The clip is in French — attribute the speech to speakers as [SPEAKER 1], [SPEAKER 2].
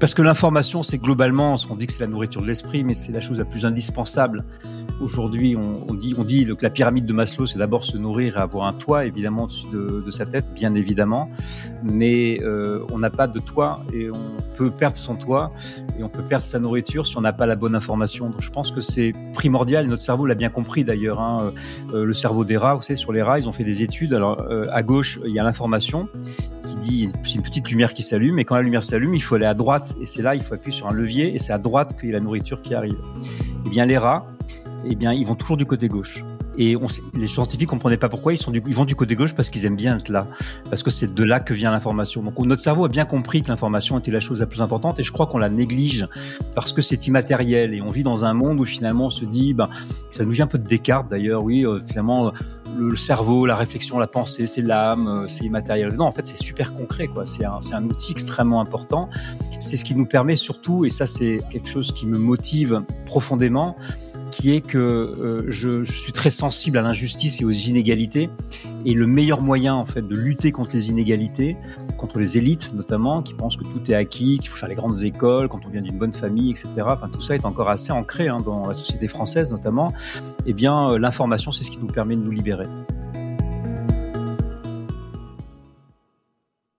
[SPEAKER 1] Parce que l'information, c'est globalement, on dit que c'est la nourriture de l'esprit, mais c'est la chose la plus indispensable Aujourd'hui, on, dit, on dit que la pyramide de Maslow, c'est d'abord se nourrir et avoir un toit, évidemment, au-dessus de, sa tête, bien évidemment. Mais euh, on n'a pas de toit et on peut perdre son toit et on peut perdre sa nourriture si on n'a pas la bonne information. Donc, je pense que c'est primordial. notre cerveau l'a bien compris d'ailleurs. Hein. Euh, le cerveau des rats, vous savez, sur les rats, ils ont fait des études. Alors, euh, à gauche, il y a l'information qui dit, c'est une petite lumière qui s'allume. Et quand la lumière s'allume, il faut aller à droite. Et c'est là, il faut appuyer sur un levier. Et c'est à droite qu'il y a la nourriture qui arrive. Eh bien, les rats, eh bien, ils vont toujours du côté gauche. Et les scientifiques comprenaient pas pourquoi ils, sont ils vont du côté gauche parce qu'ils aiment bien être là, parce que c'est de là que vient l'information. Donc notre cerveau a bien compris que l'information était la chose la plus importante et je crois qu'on la néglige parce que c'est immatériel et on vit dans un monde où finalement on se dit, ben, ça nous vient un peu de Descartes d'ailleurs, oui, euh, finalement le, cerveau, la réflexion, la pensée, c'est l'âme, euh, c'est immatériel. Non, en fait c'est super concret, quoi. C'est un, un outil extrêmement important. C'est ce qui nous permet surtout, et ça c'est quelque chose qui me motive profondément, qui est que euh, je, suis très sensible à l'injustice et aux inégalités. Et le meilleur moyen, en fait, de lutter contre les inégalités, contre les élites notamment, qui pensent que tout est acquis, qu'il faut faire les grandes écoles quand on vient d'une bonne famille, etc. Enfin, tout ça est encore assez ancré hein, dans la société française notamment. Eh bien, euh, l'information, c'est ce qui nous permet de nous libérer.